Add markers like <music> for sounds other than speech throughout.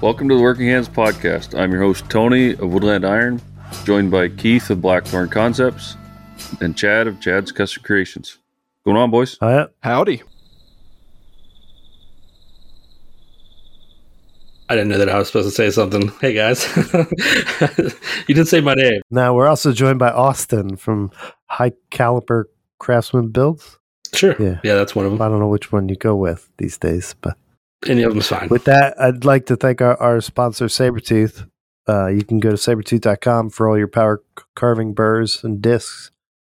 Welcome to the Working Hands Podcast. I'm your host, Tony of Woodland Iron, joined by Keith of Blackthorn Concepts and Chad of Chad's Custom Creations. Going on, boys? Hi. Howdy. I didn't know that I was supposed to say something. Hey guys, <laughs> you didn't say my name. Now we're also joined by Austin from High Caliber Craftsman Builds. Sure. Yeah. Yeah, that's one of them. I don't know which one you go with these days, but Any of them's fine. with that, I'd like to thank our, our sponsor, Saburrtooth. Uh, you can go to saburrtooth.com for all your power c- carving burrs and discs.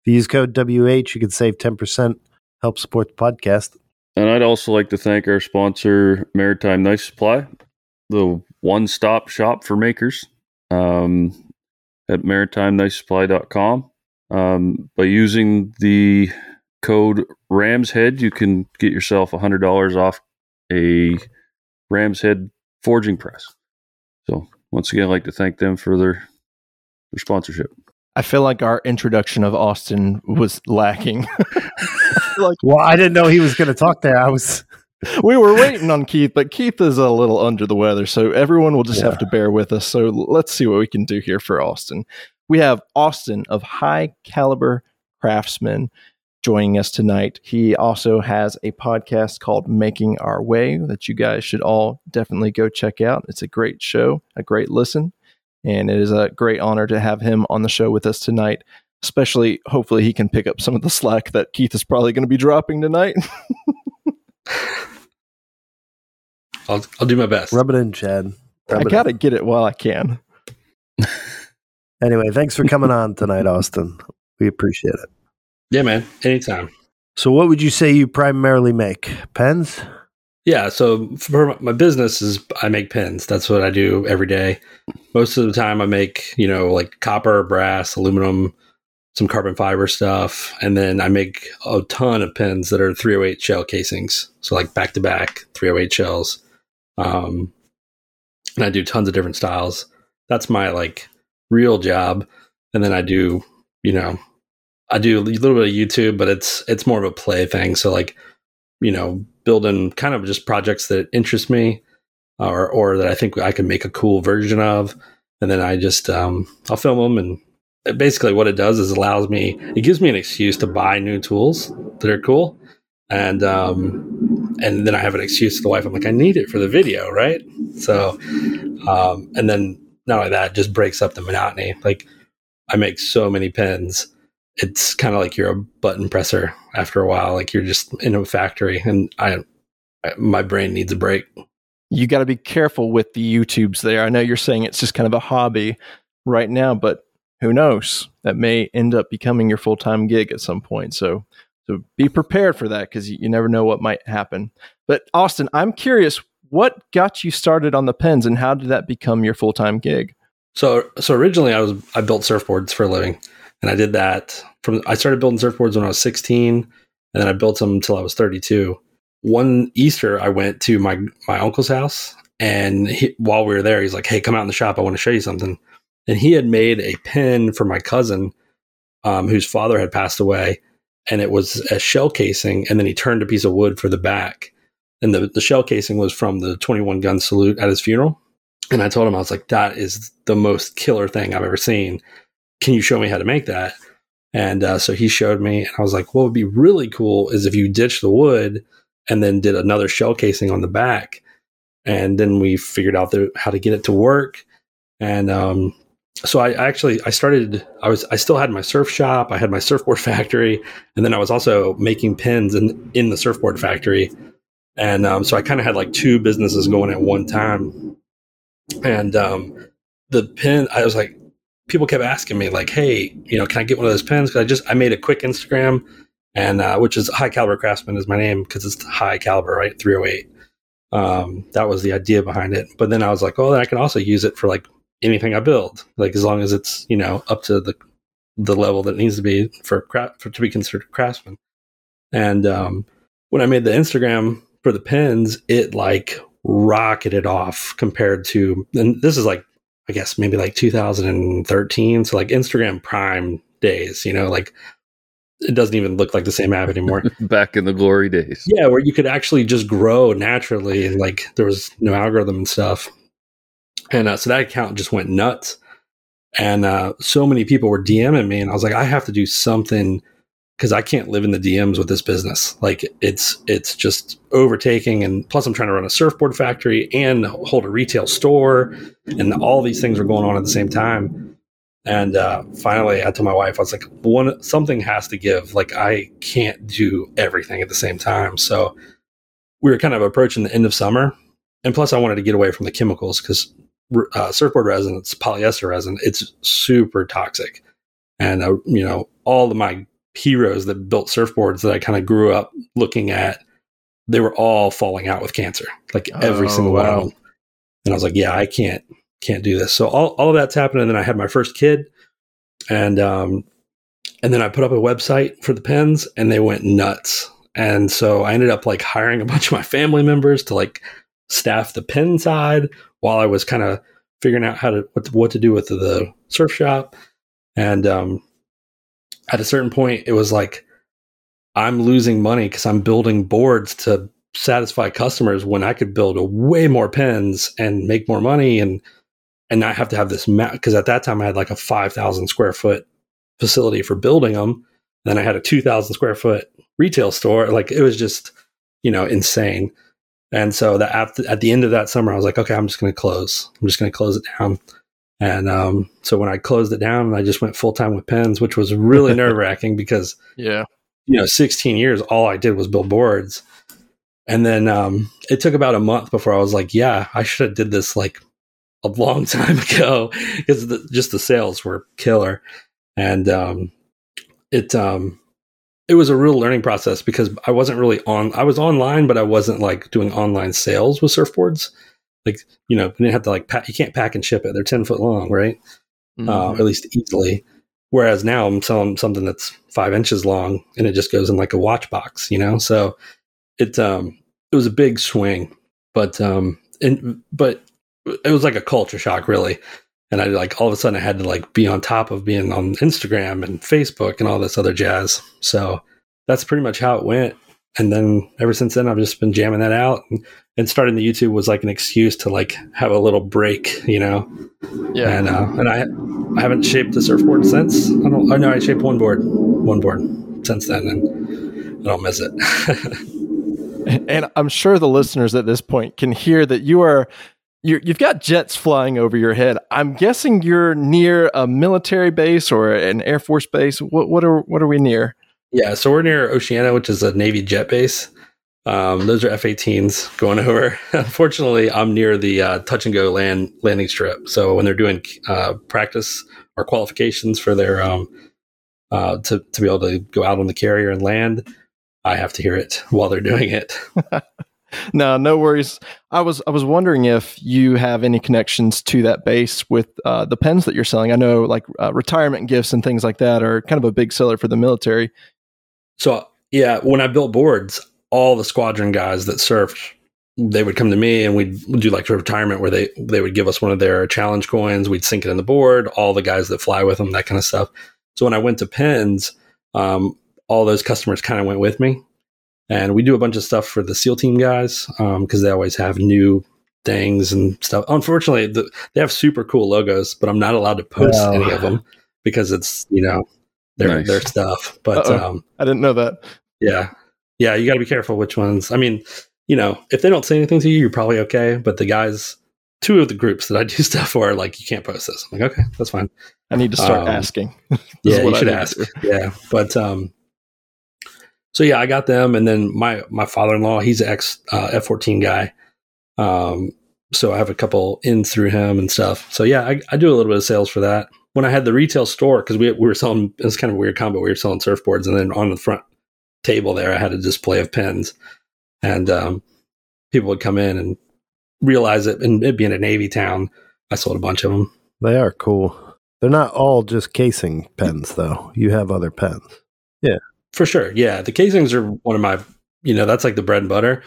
If you use code WH, you can save 10%, help support the podcast. And I'd also like to thank our sponsor, Maritime Knife Supply, the one stop shop for makers um, at maritimeknifesupply.com. Um, by using the code RAMSHEAD, you can get yourself $100 off a Ram's Head forging press. So, once again, I'd like to thank them for their, their sponsorship. I feel like our introduction of Austin was lacking. <laughs> like Well, I didn't know he was going to talk there. I was. <laughs> we were waiting on Keith, but Keith is a little under the weather, so everyone will just Yeah. have to bear with us. So let's see what we can do here for Austin. We have Austin of High Caliber Craftsman joining us tonight. He also has a podcast called Making Our Way that you guys should all definitely go check out. It's a great show, a great listen, and it is a great honor to have him on the show with us tonight. Especially, hopefully, he can pick up some of the slack that Keith is probably going to be dropping tonight. <laughs> I'll, I'll do my best. Rub it in, Chad. Rub I got to get it while I can. <laughs> Anyway, thanks for coming on tonight, Austin. We appreciate it. Yeah, man. Anytime. So, what would you say you primarily make? Pens? Yeah. So for my business is I make pens. That's what I do every day. Most of the time I make, you know, like copper, brass, aluminum, some carbon fiber stuff. And then I make a ton of pens that are 308 shell casings. So like back to back 308 shells. Um, and I do tons of different styles. That's my like real job. And then I do, you know, I do a little bit of YouTube, but it's it's more of a play thing. So like, you know, building kind of just projects that interest me or or that I think I can make a cool version of. And then I just um, I'll film them and basically what it does is allows me it gives me an excuse to buy new tools that are cool. And um and then I have an excuse to the wife. I'm like, I need it for the video, right? So um and then not only that, it just breaks up the monotony. Like I make so many pens it's kind of like you're a button presser after a while like you're just in a factory and i, I my brain needs a break You got to be careful with the YouTubes there. I know you're saying it's just kind of a hobby right now, but who knows? That may end up becoming your full time gig at some point. So, so be prepared for that because you, you never know what might happen. But Austin, I'm curious, what got you started on the pens, and how did that become your full time gig? so so originally i was i built surfboards for a living and i did that from i started building surfboards when i was 16 and then i built them until i was 32 one easter i went to my my uncle's house and he, while we were there he's like hey come out in the shop. I want to show you something. And he had made a pin for my cousin um, whose father had passed away and it was a shell casing and then he turned a piece of wood for the back. And the, the shell casing was from the 21 gun salute at his funeral. And I told him, I was like, that is the most killer thing I've ever seen. Can you show me how to make that? And uh, so he showed me, and I was like, what would be really cool is if you ditch the wood and then did another shell casing on the back. And then we figured out the, how to get it to work. And um, so I actually I started. I was I still had my surf shop. I had my surfboard <laughs> factory, and then I was also making pins in in the surfboard factory. And um, so I kind of had like two businesses going at one time and um, the pin i was like people kept asking me like hey you know can i get one of those pins because i just i made a quick instagram and uh, which is high caliber craftsman is my name because it's high caliber right? 308 um, that was the idea behind it. But then i was like oh then i can also use it for like anything i build like as long as it's you know up to the the level that needs to be for, craft for to be considered craftsman. And um, when i made the instagram for the pins it like rocketed off compared to and this is like i guess maybe like 2013 so like instagram prime days you know like it doesn't even look like the same app anymore <laughs> Back in the glory days. yeah where you could actually just grow naturally and like there was no algorithm and stuff And uh, so that account just went nuts. And uh, so many people were DMing me, and I was like, I have to do something because I can't live in the DMs with this business. Like it's it's just overtaking, and plus I'm trying to run a surfboard factory and hold a retail store, and all these things are going on at the same time. And uh, finally, I told my wife, I was like, one something has to give. Like I can't do everything at the same time. So we were kind of approaching the end of summer, and plus I wanted to get away from the chemicals because uh, surfboard resin, it's polyester resin, it's super toxic. And uh, you know, all of my heroes that built surfboards that I kind of grew up looking at, they were all falling out with cancer, like every Oh, single wow. one of them. And I was like, yeah, I can't can't do this. So all, all of that's happened, and then I had my first kid, and um, and then I put up a website for the pens, and they went nuts. And so I ended up like hiring a bunch of my family members to like staff the pen side while I was kind of figuring out how to what to, what to do with the, the surf shop. And um, at a certain point, it was like I'm losing money because I'm building boards to satisfy customers when I could build a way more pens and make more money and and not have to have this map because at that time I had like a five thousand square foot facility for building them. Then I had a two thousand square foot retail store. Like it was just you know insane. And so that at, at the end of that summer, I was like, okay, I'm just going to close. I'm just going to close it down. And um, so when I closed it down, I just went full time with pens, which was really <laughs> nerve wracking because Yeah. you know 16 years all i did was build boards. And then um, it took about a month before i was like yeah i should have did this like a long <laughs> time ago <laughs> because the, just the sales were killer. And um, it um, it was a real learning process because i wasn't really on i was online but i wasn't like doing online sales with surfboards like you know you didn't have to like pack, you can't pack and ship it they're 10 foot long right uh, Mhm. at least easily. Whereas now I'm selling something that's five inches long and it just goes in like a watch box, you know. So it um it was a big swing, but um and but it was like a culture shock really. And I like all of a sudden I had to like be on top of being on Instagram and Facebook and all this other jazz. So that's pretty much how it went. And then ever since then I've just been jamming that out and, and starting the YouTube was like an excuse to like have a little break, you know. yeah. And uh, and I I haven't shaped a surfboard since. I don't. I know I shaped one board, one board since then, and I don't miss it. <laughs> and I'm sure the listeners at this point can hear that you are you're, you've got jets flying over your head. I'm guessing you're near a military base or an air force base. What what are what are we near? Yeah, so we're near Oceana, which is a Navy jet base. Um, those are F-18s going <laughs> over. Unfortunately, I'm near the uh, touch and go land landing strip. So when they're doing uh, practice or qualifications for their um, uh, to to be able to go out on the carrier and land, I have to hear it <laughs> while they're doing it. <laughs> No, no worries. I was I was wondering if you have any connections to that base with uh, the pens that you're selling. I know like uh, retirement gifts and things like that are kind of a big seller for the military. So yeah, when I built boards, all the squadron guys that surfed, they would come to me and we'd do like a retirement where they they would give us one of their challenge coins. We'd sink it in the board. All the guys that fly with them, that kind of stuff. So when I went to pens, um, all those customers kind of went with me, and we do a bunch of stuff for the SEAL team guys because they always have new things and stuff. Unfortunately, the, they have super cool logos, but I'm not allowed to post Oh. any of them because it's you know their Nice. their stuff. But Uh-oh. um, I didn't know that. yeah. Yeah, you got to be careful which ones. I mean, you know, if they don't say anything to you, you're probably okay. But the guys, two of the groups that I do <laughs> stuff for, are like, you can't post this. I'm like, okay, that's fine. I need to start Um, asking. <laughs> Yeah, you I should ask. Yeah, but um, so yeah, I got them, and then my my father in law, he's an ex uh, F14 guy. Um, so I have a couple ins through him and stuff. So yeah, I, I do a little bit of sales for that. When I had the retail store, because we we were selling, it was kind of a weird combo. We were selling surfboards, and then on the front table there, I had a display of pens, and um, people would come in and realize it. And it being a navy town, I sold a bunch of them. They are cool. They're not all just casing pens, though. You have other pens. Yeah. For sure. Yeah. The casings are one of my, you know, that's like the bread and butter.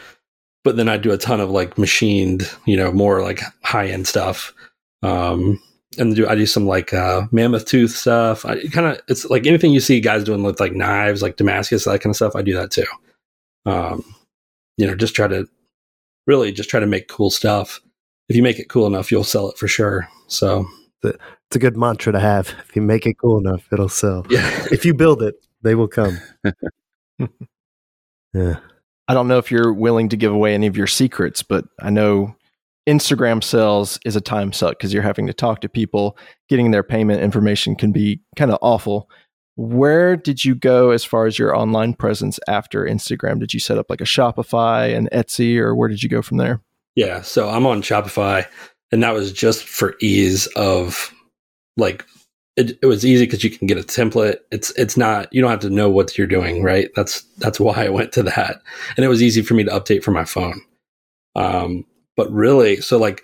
But then I do a ton of like machined, you know, more like high end stuff. Um, and do I do some like uh, mammoth tooth stuff. I kind of it's like anything you see guys doing with like knives, like Damascus, that kind of stuff. I do that too. Um, you know, just try to really just try to make cool stuff. if you make it cool enough, you'll sell it for sure. So It's a good mantra to have. If you make it cool enough, it'll sell. yeah, If you build it, they will come. <laughs> yeah. I don't know if you're willing to give away any of your secrets, but I know Instagram sales is a time suck because you're having to talk to people. Getting their payment information can be kind of awful. Where did you go as far as your online presence after Instagram? Did you set up like a Shopify and Etsy, or where did you go from there? yeah. So I'm on Shopify, and that was just for ease of like it, it was easy because you can get a template. It's it's not you don't have to know what you're doing, right? That's that's why I went to that, and it was easy for me to update from my phone. Um, but really, so like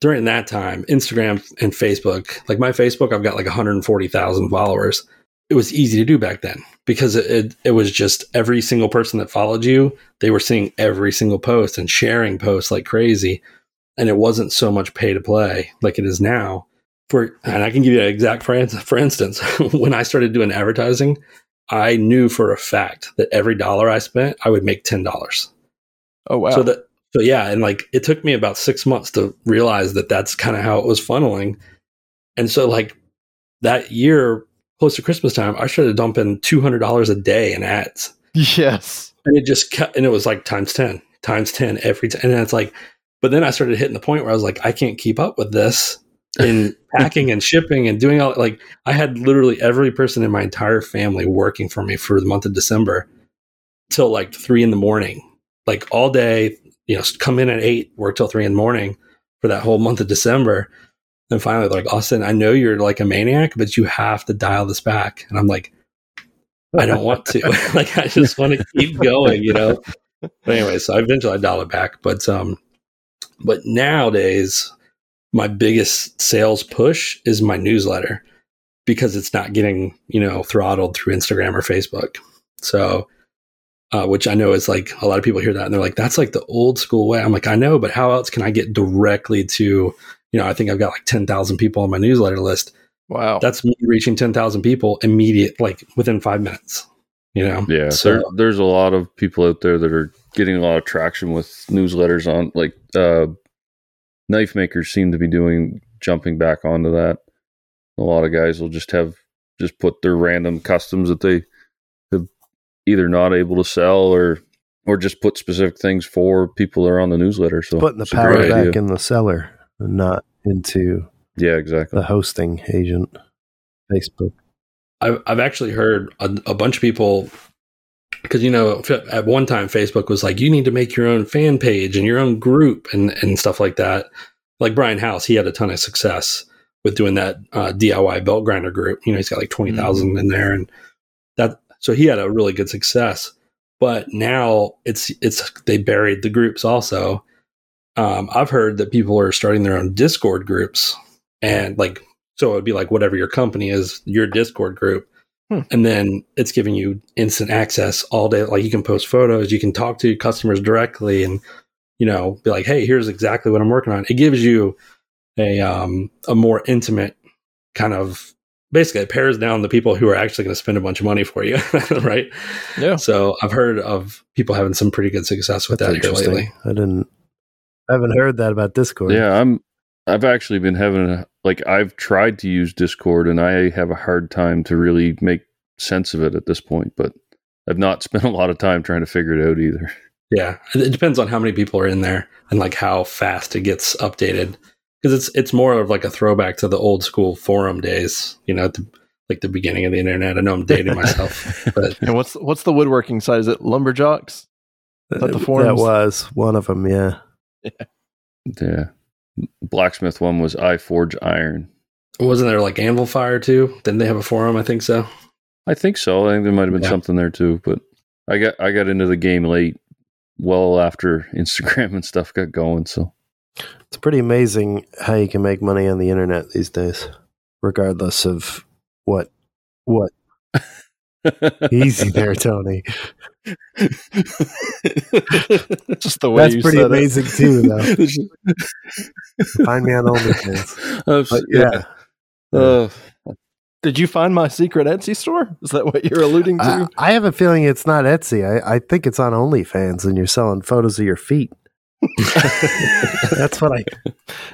during that time, Instagram and Facebook, like my Facebook, I've got like 140,000 followers. It was easy to do back then because it, it it was just every single person that followed you, they were seeing every single post and sharing posts like crazy, and it wasn't so much pay to play like it is now for and I can give you an exact for, for instance, <laughs> when I started doing advertising, I knew for a fact that every dollar I spent, I would make ten dollars. Oh wow! So that so yeah, and like it took me about six months to realize that that's kind of how it was funneling, and so like that year, close to Christmas time, I started dumping two hundred dollars a day in ads, yes, and it just cut, and it was like times ten, times ten every time, and then it's like, but then I started hitting the point where I was like, I can't keep up with this in <laughs> packing and shipping and doing all like I had literally every person in my entire family working for me for the month of December till like three in the morning, like all day. You know, come in at eight, work till three in the morning for that whole month of December. And finally, like Austin, I know you're like a maniac, but you have to dial this back. And I'm like, I don't want to. <laughs> like, I just want to keep going, you know. But anyway, so I eventually I dial it back. But um, but nowadays, my biggest sales push is my newsletter because it's not getting you know throttled through Instagram or Facebook. So, uh, which I know is like a lot of people hear that and they're like, "That's like the old school way." I'm like, I know, but how else can I get directly to? You know, I think I've got like ten thousand people on my newsletter list. wow. That's me reaching ten thousand people immediate, like within five minutes. You know, Yeah, So there, there's a lot of people out there that are getting a lot of traction with newsletters on like uh, knife makers seem to be doing jumping back onto that. A lot of guys will just have just put their random customs that they either not able to sell or or just put specific things for people that are on the newsletter. So Putting the power back idea. in the seller and not into yeah, exactly. the hosting agent. Facebook. I've I've actually heard a, a bunch of people because you know at one time Facebook was like you need to make your own fan page and your own group and and stuff like that. Like Brian House, he had a ton of success with doing that uh, DIY belt grinder group. You know, he's got like twenty in there, and that so he had a really good success. But now it's it's they buried the groups also. Um, I've heard that people are starting their own Discord groups and like so it would be like whatever your company is, your Discord group. Hmm. And then it's giving you instant access all day. Like you can post photos, you can talk to customers directly and, you know, be like, hey, here's exactly what I'm working on. It gives you a um a more intimate kind of basically it pairs down the people who are actually going to spend a bunch of money for you. <laughs> right. yeah. So I've heard of people having some pretty good success with That's that here lately. I didn't. I haven't heard that about Discord. Yeah, I'm. I've actually been having a, like I've tried to use Discord and I have a hard time to really make sense of it at this point. But I've not <laughs> spent a lot of time trying to figure it out either. Yeah, it it depends on how many people are in there and like how fast it gets updated. Because it's it's more of like a throwback to the old school forum days, you know, at the, like the beginning of the internet. I know I'm dating myself, <laughs> but And what's what's the woodworking side? Is it lumberjacks? that, that the that was one of them. Yeah, Yeah, blacksmith one was I forge iron. wasn't there like Anvil Fire too? Didn't they have a forum? I think so. I think so. I think there might have been Yeah. something there too. But I got I got into the game late, well after <laughs> Instagram and stuff got going. So it's pretty amazing how you can make money on the internet these days, regardless of what. What <laughs> easy there, Tony. <laughs> Just the way That's you pretty amazing it. too, though. <laughs> Find me on OnlyFans. Uh, But yeah, uh, Did you find my secret Etsy store? Is that what you're alluding to? I, I have a feeling it's not Etsy. I, I think it's on OnlyFans, and you're selling photos of your feet. <laughs> That's what I.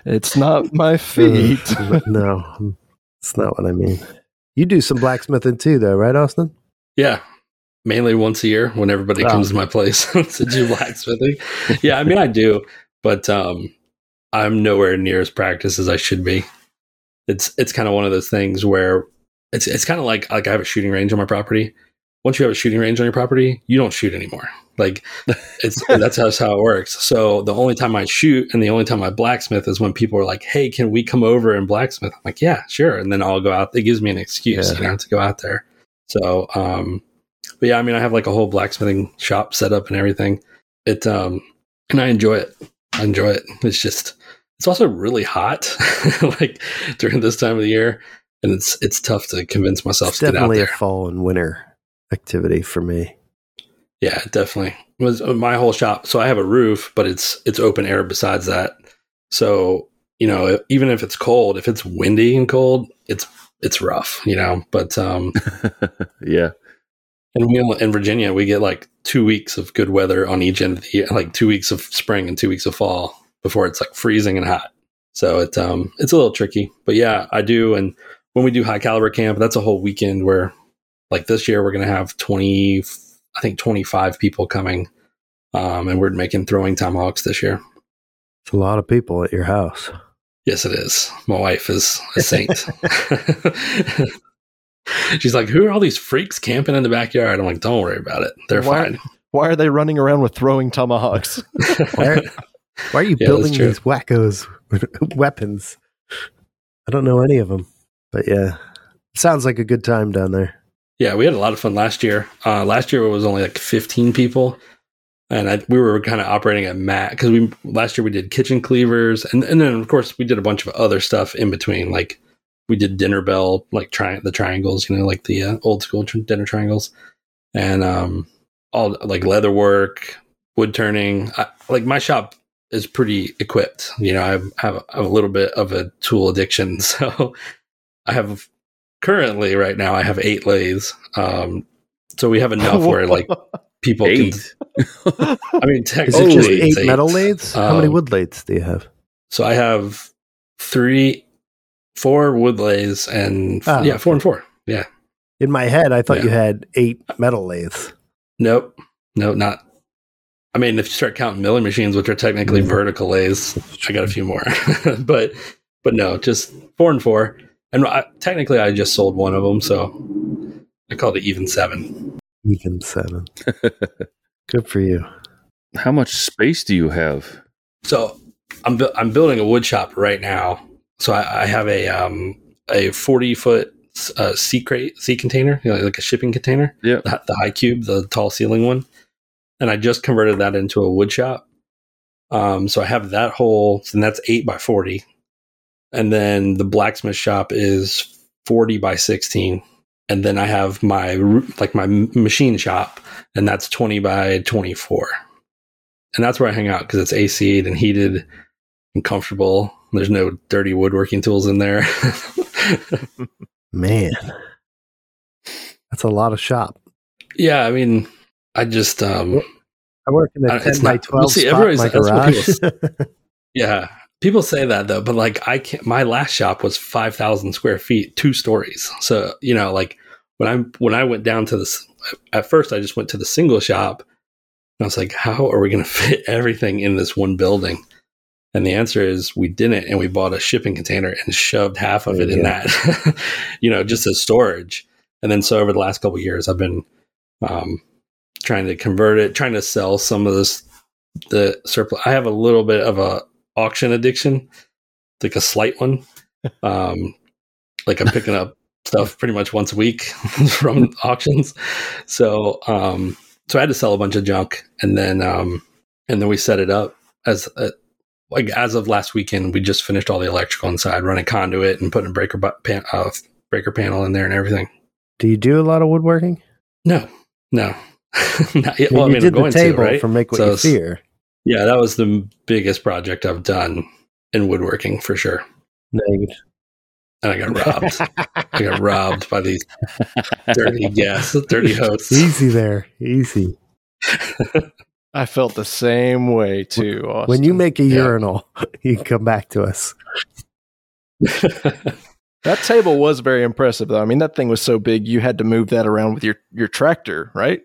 It's not my <laughs> feet. Uh, no, it's not what I mean. You do some blacksmithing too, though, right, Austin? Yeah. Mainly once a year when everybody Oh. comes to my place <laughs> to do blacksmithing. Yeah, I mean I do, but um I'm nowhere near as practiced as I should be. It's it's kind of one of those things where it's it's kind of like like I have a shooting range on my property. Once you have a shooting range on your property, you don't shoot anymore. Like <laughs> it's that's how, how it works. So the only time I shoot and the only time I blacksmith is when people are like, "Hey, can we come over and blacksmith?" I'm like, "Yeah, sure." And then I'll go out. It gives me an excuse, Yeah. you know, to go out there. So, um, but yeah, I mean, I have like a whole blacksmithing shop set up and everything. It um, and I enjoy it. I enjoy it. It's just it's also really hot, <laughs> like during this time of the year, and it's it's tough to convince myself It's to get out definitely a fall and winter activity for me. Yeah, definitely. It was uh, my whole shop. So I have a roof, but it's it's open air besides that. So you know, even if it's cold, if it's windy and cold, it's it's rough, you know. But um, <laughs> yeah. and we in Virginia, we get like two weeks of good weather on each end of the year, like two weeks of spring and two weeks of fall before it's like freezing and hot. So it um it's a little tricky, but yeah, I do. And when we do high caliber camp, that's a whole weekend where, like this year, we're gonna have twenty, I think twenty five people coming, um, and we're making throwing tomahawks this year. It's a lot of people at your house. Yes, it is. My wife is a saint. <laughs> <laughs> She's like, "Who are all these freaks camping in the backyard?" I'm like, "Don't worry about it. They're Why- fine." Why are they running around with throwing tomahawks? <laughs> Why are, why are you Yeah, building these wackos weapons? I don't know any of them, but yeah, sounds like a good time down there. Yeah, we had a lot of fun last year. Uh, last year it was only like 15 people, and I, we were kind of operating at mat because we last year we did kitchen cleavers, and and then of course we did a bunch of other stuff in between. Like we did dinner bell, like tri- the triangles, you know, like the uh, old school tr- dinner triangles, and um, all like leather work, wood turning. I, like my shop is pretty equipped. You know, I have, a, have a little bit of a tool addiction, <laughs> so I have currently right now I have eight lathes. Um, so we have enough where <laughs> like people Eight. can. <laughs> I mean, Is technically, it just it's eight metal lathes? How many Um, wood lathes do you have? So I have three, four wood lathes, and Ah, yeah, four and four. Yeah, In my head, I thought yeah. you had eight metal lathes. nope, no, not. I mean, if you start counting milling machines, which are technically Mm. vertical lathes, I got a few more, <laughs> but but no, just four and four. And I, technically, I just sold one of them, so I called it even seven. Even seven. <laughs> Good for you. How much space do you have? So I'm bu- I'm building a wood shop right now. So I, I have a um a 40 foot uh, sea crate sea container, you know, like a shipping container. Yeah. the, the high cube, the tall ceiling one, and I just converted that into a wood shop. Um, so I have that whole, and that's eight by forty, and then the blacksmith shop is forty by sixteen, and then I have my like my machine shop, and that's twenty by twenty four, and that's where I hang out because it's AC'd and heated and comfortable. There's no dirty woodworking tools in there. Man, that's a lot of shop. yeah, I mean, I just um, I work in a Uh, 10 by not- 12 well, see, spot in everybody's- my garage. <laughs> Yeah. People say that though, but like I can't my last shop was 5,000 square feet, two stories. So, you know, like when I when I went down to this at first I just went to the single shop and I was like, how are we going <laughs> to fit everything in this one building? And the answer is we didn't and we bought a shipping container and shoved half of it in that. <laughs> you know, just as storage. And then so over the last couple of years I've been um trying to convert it, trying to sell some of this the surplus. I have a little bit of a auction addiction, like a slight one. <laughs> Um, like I'm picking up stuff pretty much once a week <laughs> from auctions. So, um, so I had to sell a bunch of junk, and then, um, and then we set it up as a, like as of last weekend. We just finished all the electrical inside, running conduit and putting a breaker bu- pan, uh, breaker panel in there and everything. do you do a lot of woodworking? No, no. <laughs> Not yet. I mean, Well, I you mean, did the table to, right? for Make What So You Fear. Yeah, that was the biggest project I've done in woodworking for sure. No, And I got robbed. I got <laughs> robbed by these dirty guests, dirty hosts. Easy there. Easy. I felt the same way too. Austin. When you make a Yeah. urinal, <laughs> you can come back to us. <laughs> that table was very impressive, though. I mean, that thing was so big you had to move that around with your your tractor, right?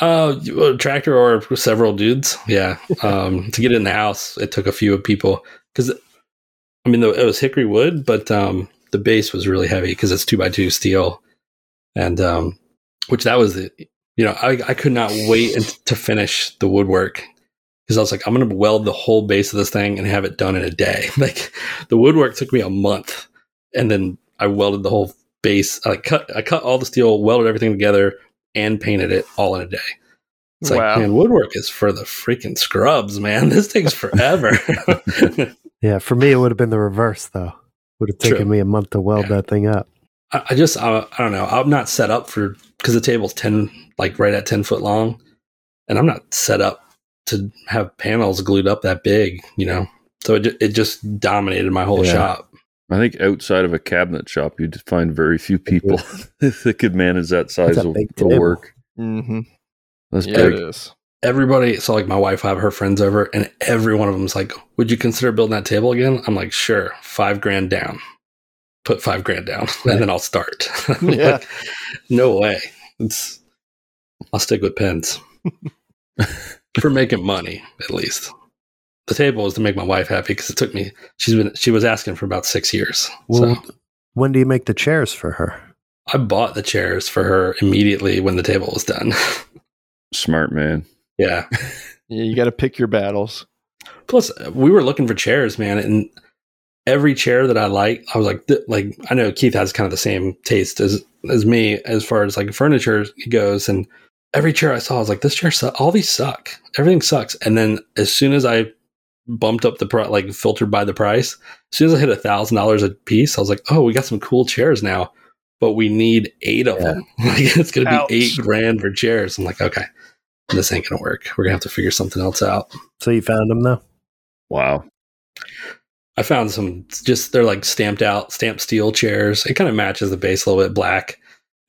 Uh, a tractor or several dudes. Yeah. Um, <laughs> to get in the house, it took a few people because, I mean, it was hickory wood, but um, the base was really heavy because it's two by two steel, and um, which that was the, you know, I I could not wait to finish the woodwork because I was like, I'm gonna weld the whole base of this thing and have it done in a day. <laughs> Like the woodwork took me a month, and then I welded the whole base. I cut I cut all the steel, welded everything together, and painted it all in a day. It's like, Wow. man, woodwork is for the freaking scrubs, man. <laughs> This takes forever. <laughs> Yeah, for me, it would have been the reverse, though. Would have taken True. me a month to weld Yeah. that thing up. I, I just, I, I don't know. I'm not set up for because the table's ten, like right at ten foot long, and I'm not set up to have panels glued up that big, you know. So it, it just dominated my whole Yeah. shop. I think outside of a cabinet shop, you'd find very few people <laughs> that could manage that size That's of, big of work. Mm-hmm. That's Yeah, big. is. Everybody, so like my wife will have her friends over, and every one of them's like, "Would you consider building that table again?" I'm like, "Sure, five grand down. Put five grand down, <laughs> and then I'll start." <laughs> Yeah. like, no way. It's I'll stick with pens for making money at least. The table was to make my wife happy because it took me. She's been she was asking for about six years. Well, so when do you make the chairs for her? I bought the chairs for her immediately when the table was done. Smart man. <laughs> yeah. <laughs> Yeah, you got to pick your battles. Plus, we were looking for chairs, man, and every chair that I like, I was like, th- like I know Keith has kind of the same taste as as me as far as like furniture goes, and every chair I saw, I was like, this chair, su- all these suck, everything sucks. And then as soon as I bumped up the price, like filtered by the price, as soon as I hit a thousand dollars a piece, I was like, oh, we got some cool chairs now, but we need eight of Yeah. them. <laughs> Like it's gonna Ouch. be eight grand for chairs. I'm like, okay, this ain't gonna work. We're gonna have to figure something else out. So you found them though. Wow. I found some just they're like stamped out, stamped steel chairs. It kind of matches the base a little bit black.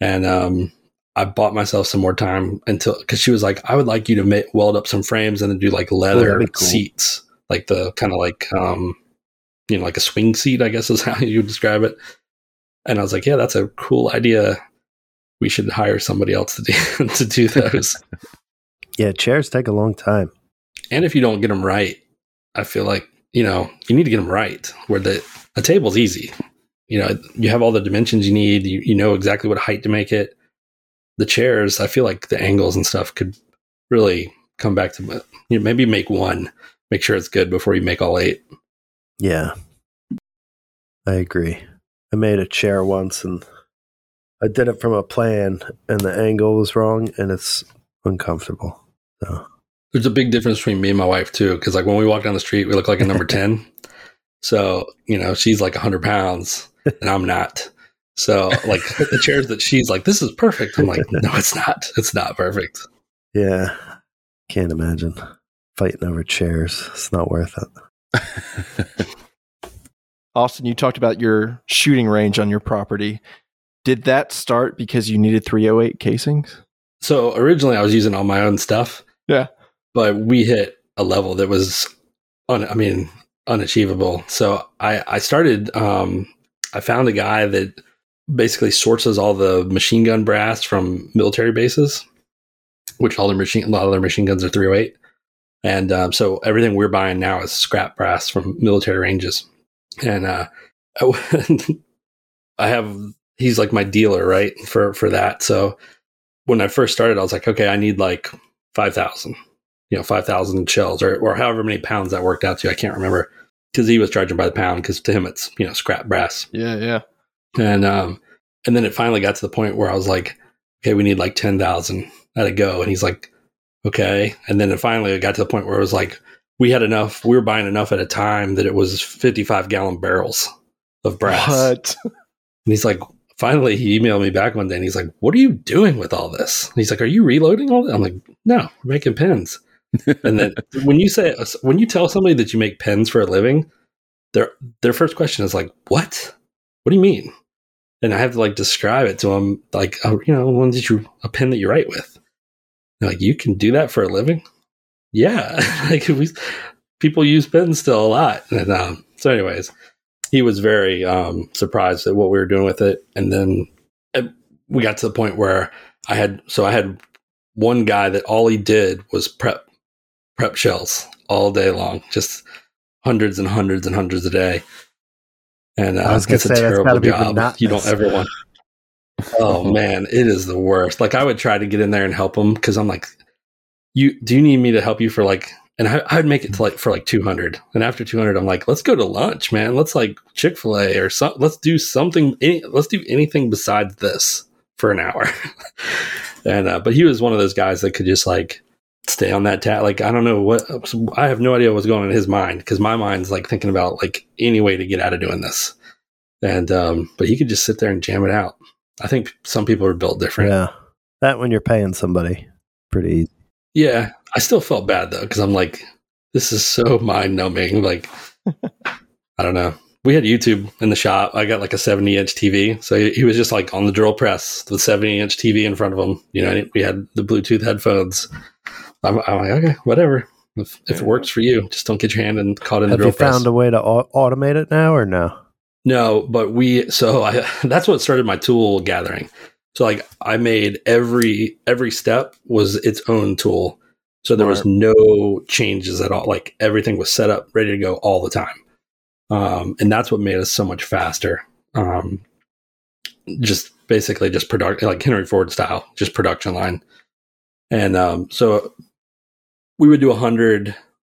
And um, I bought myself some more time until because she was like, I would like you to ma- weld up some frames and then do like leather be cool. seats, like the kind of like um, you know, like a swing seat, I guess is <laughs> how you would describe it. And I was like, yeah, that's a cool idea. We should hire somebody else to do <laughs> to do those. <laughs> Yeah, chairs take a long time. and if you don't get them right, I feel like you know you need to get them right. Where the a table's easy, you know, you have all the dimensions you need. You you know exactly what height to make it. The chairs, I feel like the angles and stuff could really come back to you know, maybe make one, make sure it's good before you make all eight. Yeah, I agree. I made a chair once and I did it from a plan, and the angle was wrong, and it's uncomfortable. So There's a big difference between me and my wife too, because like when we walk down the street, we look like a number <laughs> ten. So you know, she's like hundred pounds, and I'm not. So like the chairs that she's like, this is perfect. I'm like, no, it's not. It's not perfect. yeah, can't imagine fighting over chairs. It's not worth it. <laughs> Austin, you talked about your shooting range on your property. Did that start because you needed 308 casings? So originally, I was using all my own stuff. Yeah. but we hit a level that was, un, I mean, unachievable. So I I started. Um, I found a guy that basically sources all the machine gun brass from military bases, which all their machine a lot of their machine guns are 308. And um, so everything we're buying now is scrap brass from military ranges. And uh, <laughs> I have he's like my dealer, right for for that. So when I first started, I was like, okay, I need like five thousand, you know, five thousand shells or or however many pounds that worked out to. I can't remember because he was charging by the pound because to him it's you know scrap brass. Yeah, yeah. And um, and then it finally got to the point where I was like, okay, we need like ten thousand at a go, and he's like, okay. And then it finally it got to the point where it was like we had enough, we were buying enough at a time that it was fifty-five gallon barrels of brass. What? And he's like, finally, he emailed me back one day and he's like, What are you doing with all this? And he's like, Are you reloading all that? I'm like, No, we're making pens. <laughs> and then when you say, when you tell somebody that you make pens for a living, their, their first question is like, What? What do you mean? And I have to like describe it to them, like, oh, you know, one that you, a pen that you write with. They're like, you can do that for a living? Yeah. <laughs> like we, people use pens still a lot. And um, so, anyways, he was very um, surprised at what we were doing with it. And then uh, we got to the point where I had, so I had one guy that all he did was prep, prep shells all day long, just hundreds and hundreds and hundreds a day. And uh, I was gonna say, that's terrible be. You don't ever want. Oh <laughs> man, it is the worst. Like I would try to get in there and help him because I'm like, you do you need me to help you for like, and I, I'd make it to like for like 200, and after 200, I'm like, let's go to lunch, man. Let's like Chick Fil A or something. Let's do something. Any, let's do anything besides this for an hour. <laughs> and uh, but he was one of those guys that could just like stay on that tat. Like I don't know what I have no idea what's going on in his mind because my mind's like thinking about like any way to get out of doing this. And um, but he could just sit there and jam it out. I think some people are built different. Yeah. That when you're paying somebody. Pretty easy. Yeah, I still felt bad though because I'm like, this is so <laughs> mind numbing. Like, I don't know. We had YouTube in the shop. I got like a 70 inch TV, so he, he was just like on the drill press with 70 inch TV in front of him. You know, we had the Bluetooth headphones. I'm, I'm like, okay, whatever. If, if it works for you, just don't get your hand in, caught in the drill press. Have you found a way to au- automate it now or no? No, but we so <laughs> I that's what started my tool gathering. So like I made every every step was its own tool. So there was no changes at all. Like everything was set up, ready to go all the time. Um, and that's what made us so much faster. Um, just basically just product like Henry Ford style, just production line. And um, so we would do a hundred,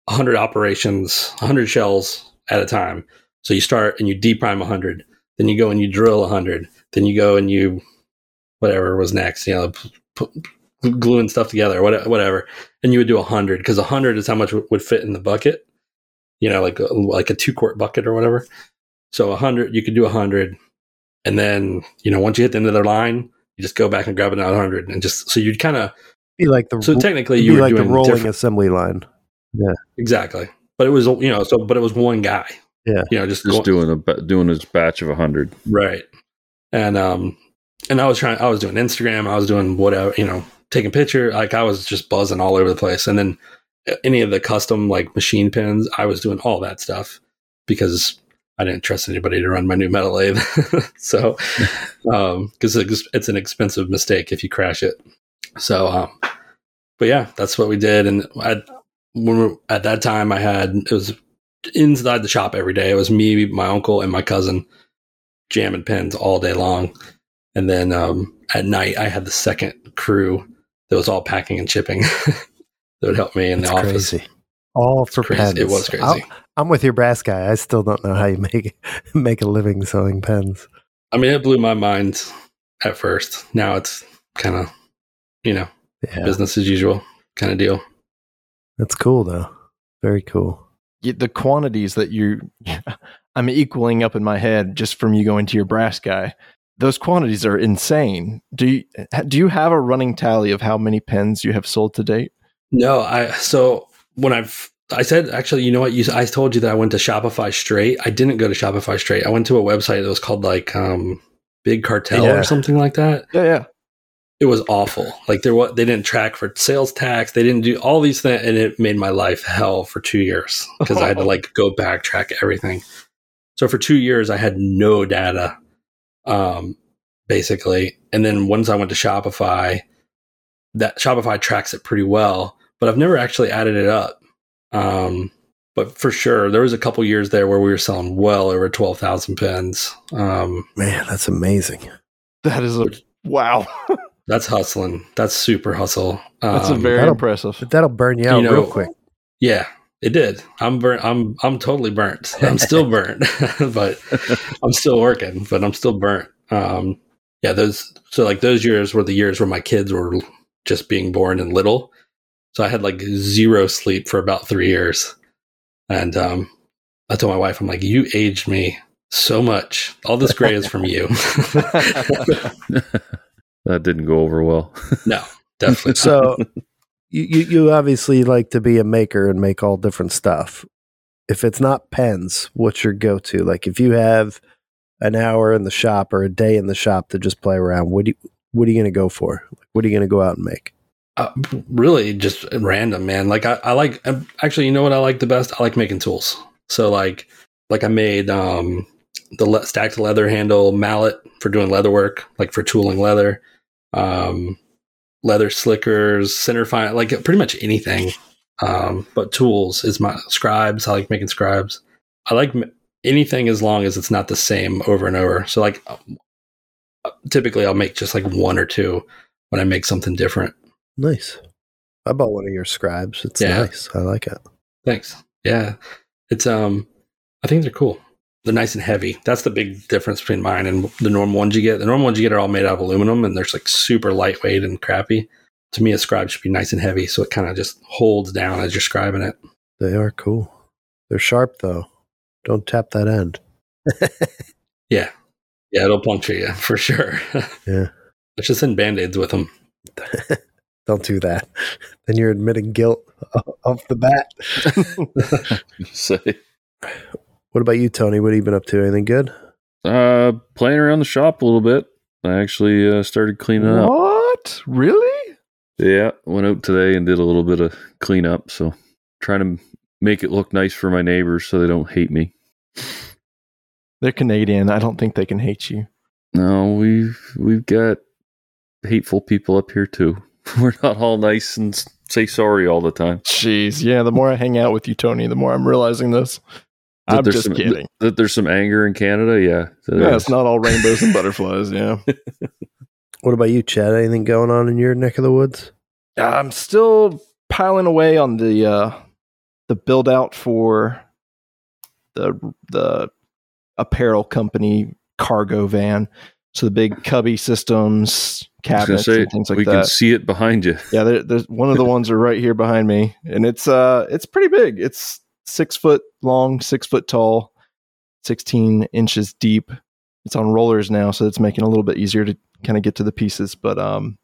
a hundred operations, a hundred shells at a time. So you start and you deprime 100, then you go and you drill 100, then you go and you whatever was next, you know, p- p- gluing stuff together, what- whatever, and you would do 100 because 100 is how much w- would fit in the bucket, you know, like a, like a two quart bucket or whatever. So 100, you could do 100, and then you know once you hit the end of the line, you just go back and grab another 100, and just so you'd kind of Be like the so technically you were like the doing rolling different- assembly line. Yeah. Exactly, but it was you know so but it was one guy, Yeah. you know, just, Just go- doing a doing his batch of hundred. Right. And um and I was trying I was doing Instagram, I was doing whatever, you know, taking picture, like I was just buzzing all over the place. And then any of the custom like machine pins, I was doing all that stuff because I didn't trust anybody to run my new metal lathe. <laughs> so um cuz it's, it's an expensive mistake if you crash it. So um but yeah, that's what we did and I when we, at that time I had it was inside the shop every day. It was me, my uncle and my cousin jamming pens all day long. And then um, at night, I had the second crew that was all packing and chipping <laughs> that would help me in It's the office. crazy. All for Crazy. pens. It was crazy. I'll- I'm with your brass guy. I still don't know how you make <laughs> make a living selling pens. I mean, it blew my mind at first. Now it's kind of, you know, Yeah, business as usual kind of deal. that's cool though. Very cool. The quantities that you <laughs> I'm equaling up in my head just from you going to your brass guy. Those quantities are insane. Do you do you have a running tally of how many pens you have sold to date? No, I so when I've I said actually, you know what? You I told you that I went to Shopify straight. I didn't go to Shopify straight. I went to a website that was called like um Big Cartel Yeah. or something like that. Yeah, yeah. It was awful. Like there was, they didn't track for sales tax. They didn't do all these things, and it made my life hell for two years because I had to <laughs> like go backtrack everything. So for two years, I had no data, um, basically. And then once I went to Shopify, that Shopify tracks it pretty well, but I've never actually added it up. Um, but for sure, there was a couple years there where we were selling well over twelve thousand pens. Um, Man, that's amazing. That is a wow. <laughs> that's hustling. That's super hustle. That's a Um, very that'll- impressive. But that'll burn you out You know- real quick. Yeah, it did. I'm burnt. I'm I'm totally burnt. I'm still <laughs> burnt, <laughs> but I'm still working. But I'm still burnt. Um, yeah, those. So like those years were the years where my kids were just being born and little. So I had like zero sleep for about three years, and um, I told my wife, I'm like, you aged me so much. All this gray is from you. <laughs> That didn't go over well. <laughs> no, definitely. So <laughs> you, you you obviously like to be a maker and make all different stuff. If it's not pens, what's your go to? Like if you have an hour in the shop or a day in the shop to just play around, what do you, what are you going to go for? Like, what are you going to go out and make? Uh, really, just random, man. Like I, I like um, actually, you know what I like the best? I like making tools. So like, like I made um the le- stacked leather handle mallet for doing leather work, like for tooling leather. Um, leather slickers, center fine, like pretty much anything. Um, but tools is my scribes. I like making scribes. I like m- anything as long as it's not the same over and over. So like, uh, typically I'll make just like one or two when I make something different. Nice. I bought one of your scribes. It's Yeah. nice. I like it. Thanks. Yeah, it's um, I think they're cool. They're nice and heavy. That's the big difference between mine and the normal ones you get. The normal ones you get are all made out of aluminum, and they're just like super lightweight and crappy. To me, a scribe should be nice and heavy, so it kind of just holds down as you're scribing it. They are cool. They're sharp though. Don't tap that end. <laughs> Yeah, yeah, it'll puncture you for sure. <laughs> Yeah. Let's just send band aids with them. <laughs> Don't do that. Then you're admitting guilt off the bat. Say, What about you, Tony? What have you been up to? Anything good? uh, playing around the shop a little bit. I actually uh, started cleaning up. What? Really? Yeah, went out today and did a little bit of cleanup. So trying to make it look nice for my neighbors so they don't hate me. They're Canadian. I don't think they can hate you. No, we've we've got hateful people up here too. <laughs> We're not all nice and say sorry all the time. Jeez. Yeah. The more I hang out with you, Tony, the more I'm realizing this. That I'm there's just some, kidding. That there's some anger in Canada. Yeah, there Yeah, it's not all rainbows and butterflies. Yeah. <laughs> What about you, Chad? Anything going on in your neck of the woods? I'm still piling away on the uh, the build out for the the apparel company cargo van. So the big cubby systems, I was gonna cabinets, say, and things like we that. We can see it behind you. Yeah, there, there's one of the <laughs> ones are right here behind me, and it's uh it's pretty big. It's six foot long, six foot tall, sixteen inches deep. It's on rollers now, so it's making it a little bit easier to kind of get to the pieces. But um,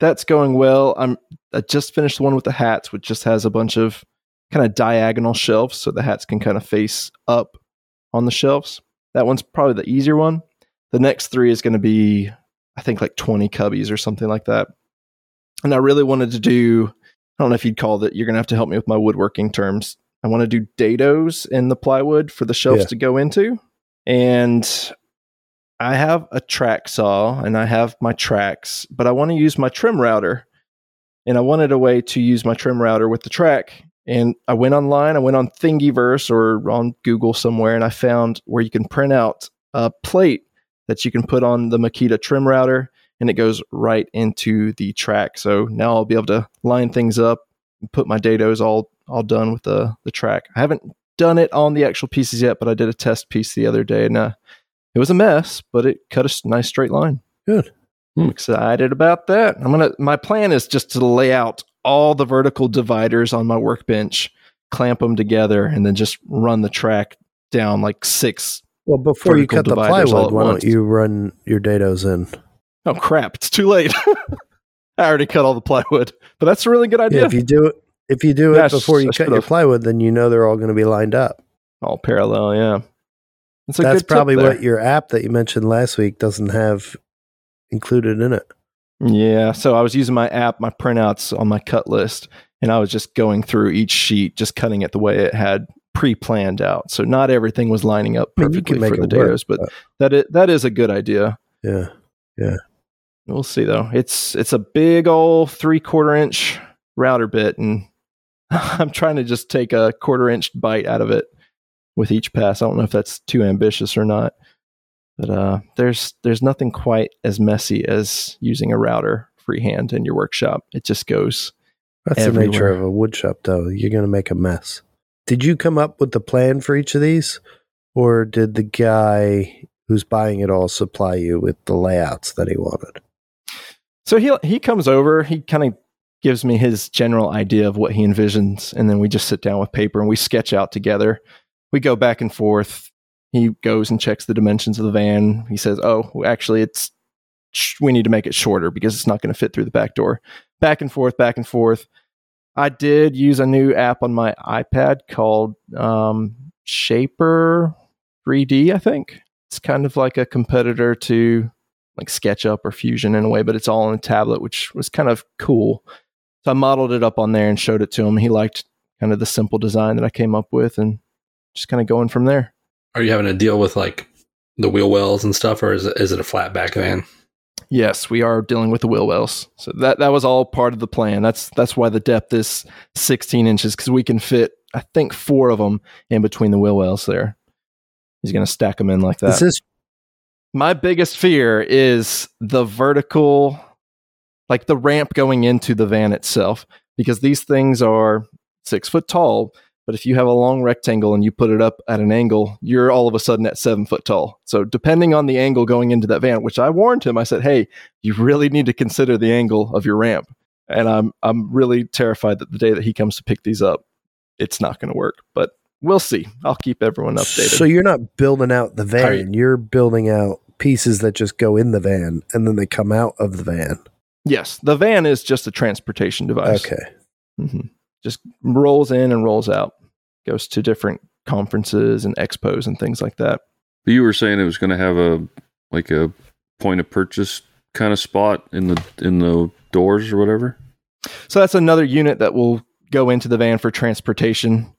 that's going well. I'm I just finished the one with the hats, which just has a bunch of kind of diagonal shelves, so the hats can kind of face up on the shelves. That one's probably the easier one. The next three is going to be, I think, like twenty cubbies or something like that and I really wanted to do. I don't know if you'd call that. You're gonna have to help me with my woodworking terms. I want to do dados in the plywood for the shelves Yeah. to go into, and I have a track saw and I have my tracks, but I want to use my trim router, and I wanted a way to use my trim router with the track. And I went online. I went on Thingiverse or on Google somewhere, and I found where you can print out a plate that you can put on the Makita trim router and it goes right into the track. So now I'll be able to line things up and put my dados all all done with the the track. I haven't done it on the actual pieces yet, but I did a test piece the other day and uh, it was a mess, but it cut a nice straight line. Good. I'm excited about that. I'm gonna. My plan is just to lay out all the vertical dividers on my workbench, clamp them together, and then just run the track down like six. Well, before you cut the plywood, why don't you run your dados in? Oh crap! It's too late. <laughs> I already cut all the plywood, but that's a really good Yeah, idea. if you do it, if you do I it before you I cut your should've. plywood, then you know they're all going to be lined up. all parallel, yeah. That's tip probably what your app that you mentioned last week doesn't have included in it. Yeah. So I was using my app, my printouts on my cut list, and I was just going through each sheet, just cutting it the way it had pre-planned out. So not everything was lining up I mean, perfectly can make for the dados, but but- that is, that is a good idea. Yeah. Yeah. We'll see though. It's it's a big old three quarter inch router bit, and <laughs> I'm trying to just take a quarter inch bite out of it with each pass. I don't know if that's too ambitious or not, but uh, there's there's nothing quite as messy as using a router freehand in your workshop. It just goes. That's the nature of a wood shop, though. You're going to make a mess. Did you come up with the plan for each of these, or did the guy who's buying it all supply you with the layouts that he wanted? So he he comes over. He kind of gives me his general idea of what he envisions, and then we just sit down with paper and we sketch out together. We go back and forth. He goes and checks the dimensions of the van. He says, "Oh, actually, it's we need to make it shorter because it's not going to fit through the back door." Back and forth, back and forth. I did use a new app on my iPad called um, Shaper 3D. I think it's kind of like a competitor to like SketchUp or Fusion in a way, but it's all on a tablet, which was kind of cool. So I modeled it up on there and showed it to him. He liked kind of the simple design that I came up with and just kind of going from there. Are you having to deal with like the wheel wells and stuff, or is it, is it a flat back van? Yes, we are dealing with the wheel wells. So that that was all part of the plan. That's that's why the depth is 16 inches because we can fit I think four of them in between the wheel wells there. He's going to stack them in like that. Is this My biggest fear is the vertical, like the ramp going into the van itself, because these things are six foot tall. But if you have a long rectangle and you put it up at an angle, you're all of a sudden at seven foot tall. So depending on the angle going into that van, which I warned him, I said, "Hey, you really need to consider the angle of your ramp." And I'm I'm really terrified that the day that he comes to pick these up, it's not going to work. But we'll see. I'll keep everyone updated. So you're not building out the van. You're building out pieces that just go in the van and then they come out of the van. Yes, the van is just a transportation device. Okay. hmm Just rolls in and rolls out. Goes to different conferences and expos and things like that. But you were saying it was going to have a like a point of purchase kind of spot in the in the doors or whatever. So that's another unit that will go into the van for transportation.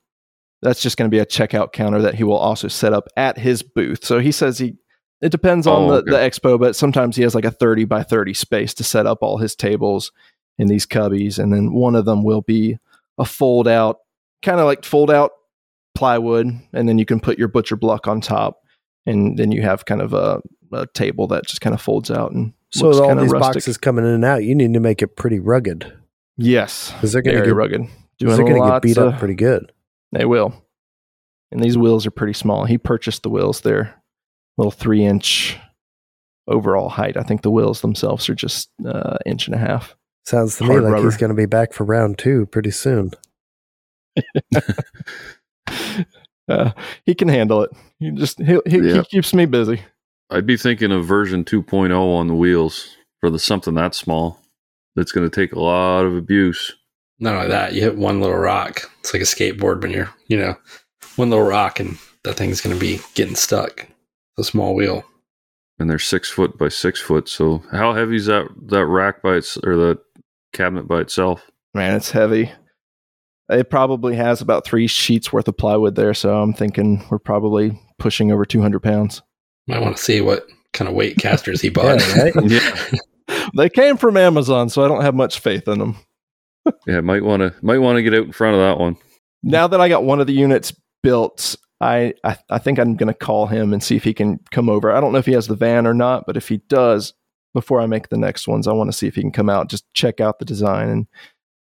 That's just going to be a checkout counter that he will also set up at his booth. So he says he it depends on Oh, the, okay. the expo, but sometimes he has like a 30 by 30 space to set up all his tables in these cubbies. And then one of them will be a fold out, kind of like fold out plywood. And then you can put your butcher block on top. And then you have kind of a, a table that just kind of folds out and So looks all these rustic. boxes coming in and out, you need to make it pretty rugged Yes. because they're going to get rugged. 'cause Doing they're going to get lots beat of- up pretty good. They will. And these wheels are pretty small. He purchased the wheels. They're little three inch overall height. I think the wheels themselves are just uh, inch and a half. Sounds to me like rubber. he's going to be back for round two pretty soon. <laughs> Uh, he can handle it. He just he, he, he keeps me busy. I'd be thinking of version 2.0 on the wheels for the something that small. That's going to take a lot of abuse. Not only that, you hit one little rock. It's like a skateboard when you're, you know, one little rock and that thing's going to be getting stuck. It's a small wheel. and they're six foot by six foot. So how heavy is that that rack by its or that cabinet by itself? Man, it's heavy. It probably has about three sheets worth of plywood there, so I'm thinking we're probably pushing over 200 pounds. I want to see what kind of weight casters he <laughs> bought. Yeah, right? <laughs> Yeah, They came from Amazon, so I don't have much faith in them. yeah. Might want to might want to get out in front of that one. now that I got one of the units built, I I, I think I'm going to call him and see if he can come over. I don't know if he has the van or not, but if he does, before I make the next ones, I want to see if he can come out, just check out the design, and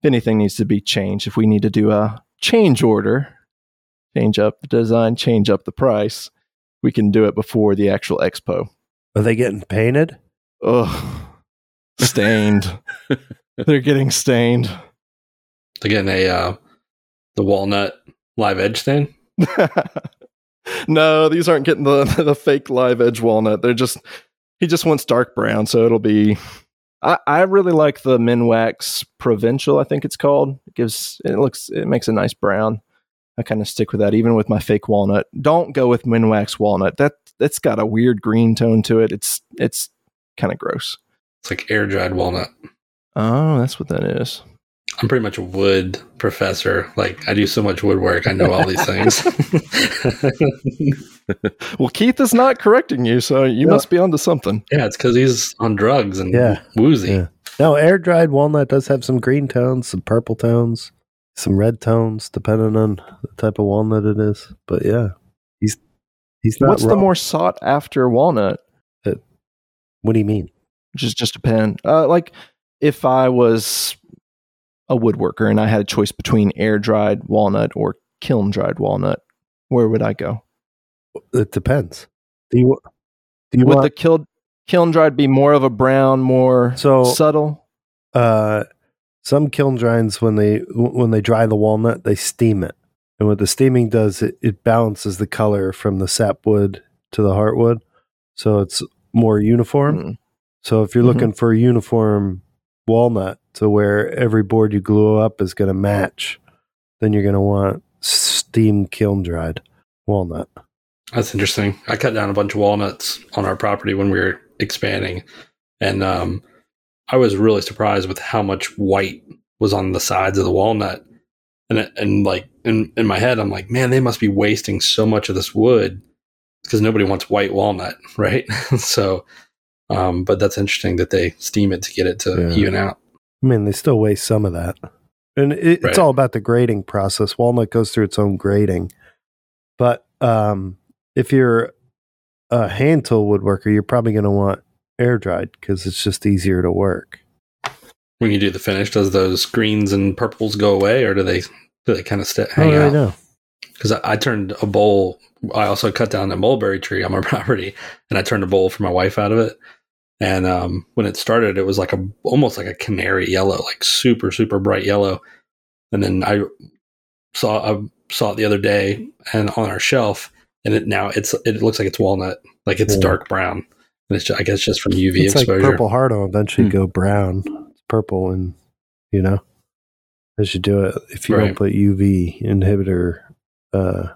if anything needs to be changed, if we need to do a change order, change up the design, change up the price, we can do it before the actual expo. Are they getting painted? Ugh, stained. <laughs> They're getting stained. They're getting a uh, the walnut live edge thing. <laughs> no, these aren't getting the <laughs> the fake live edge walnut. They're just he just wants dark brown, so it'll be. I, I really like the Minwax Provincial. I think it's called. It gives it looks it makes a nice brown. I kind of stick with that, even with my fake walnut. Don't go with Minwax walnut. That that's got a weird green tone to it. It's it's kind of gross. It's like air dried walnut. Oh, that's what that is. I'm pretty much a wood professor. Like I do so much woodwork. I know all these things. <laughs> Well, Keith is not correcting you, so you No. must be onto something. yeah, it's because he's on drugs and Yeah. woozy. Yeah. No, air dried walnut does have some green tones, some purple tones, some red tones, depending on the type of walnut it is. But yeah, he's he's not. What's the more sought after walnut? What do you mean? Just just a pen. Uh, like if I was a woodworker and I had a choice between air dried walnut or kiln dried walnut, where would I go? It depends. Do you do you would want the kiln kiln dried be more of a brown, more So- subtle? uh some kiln dryings when they when they dry the walnut they steam it and what the steaming does it, it balances the color from the sapwood to the heartwood so it's more uniform Mm. so if you're Mhm. looking for a uniform walnut to where every board you glue up is going to match then you're going to want steam kiln dried walnut That's interesting. I cut down a bunch of walnuts on our property when we were expanding, and um, I was really surprised with how much white was on the sides of the walnut, and and like in in my head, I'm like, man, they must be wasting so much of this wood because nobody wants white walnut, <laughs> right? <laughs> so, um, but that's interesting that they steam it to get it to Yeah. even out. I mean, they still waste some of that. And it, Right. it's all about the grading process. Walnut goes through its own grading. But um, if you're a hand tool woodworker, you're probably going to want air dried because it's just easier to work. When you do the finish, does those greens and purples go away, or do they do they kind of st- I hang really out? know. because I, I turned a bowl. I also cut down a mulberry tree on my <laughs> property, and I turned a bowl for my wife out of it. And um, when it started, it was like a almost like a canary yellow, like super super bright yellow. And then I saw I saw it the other day and on our shelf, and it now it's it looks like it's walnut, like it's Yeah. dark brown. And it's ju- I guess just from UV It's like exposure. purple heart will eventually Hmm. go brown. It's purple and, you know, as you do it, if you Right. don't put UV inhibitor uh,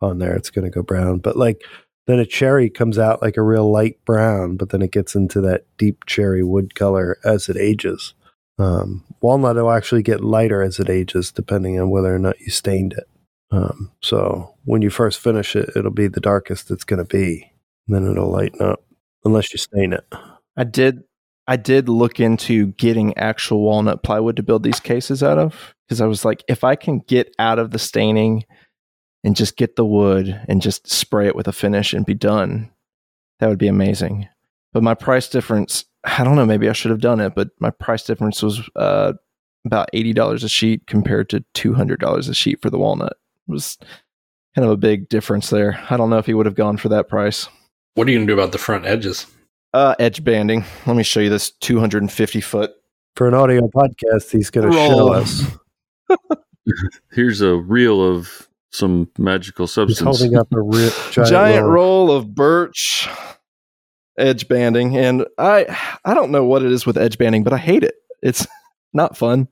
on there, it's going to go brown. But like, then a cherry comes out like a real light brown, but then it gets into that deep cherry wood color as it ages. Um, walnut will actually get lighter as it ages, depending on whether or not you stained it. Um, so when you first finish it, it'll be the darkest it's going to be. Then it'll lighten up, unless you stain it. I did I did look into getting actual walnut plywood to build these cases out of because I was like, if I can get out of the staining and just get the wood and just spray it with a finish and be done, that would be amazing. But my price difference, I don't know, maybe I should have done it, but my price difference was uh, about eighty dollars a sheet compared to two hundred dollars a sheet for the walnut. It was kind of a big difference there. I don't know if he would have gone for that price. what are you gonna do about the front edges? Uh, edge banding. Let me show you this 250 foot. For an audio podcast, he's going to show us. <laughs> Here's a reel of some magical He's substance. holding up a real <laughs> giant, Giant, roll. roll of birch edge banding, and I I don't know what it is with edge banding, but I hate it. It's <laughs> not fun.